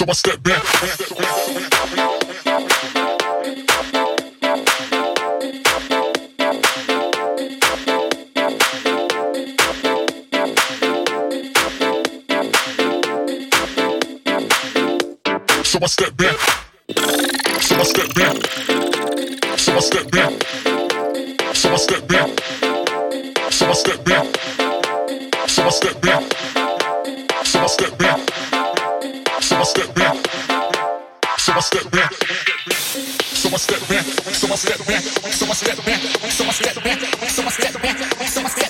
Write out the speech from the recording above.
so I step back. So I step back. So I step back. So I step back. So I step back. So I step back. So I step back. So I step back. So I step back. So I step back. So I step back. So I step back. So I step back. So I step back. So I step back.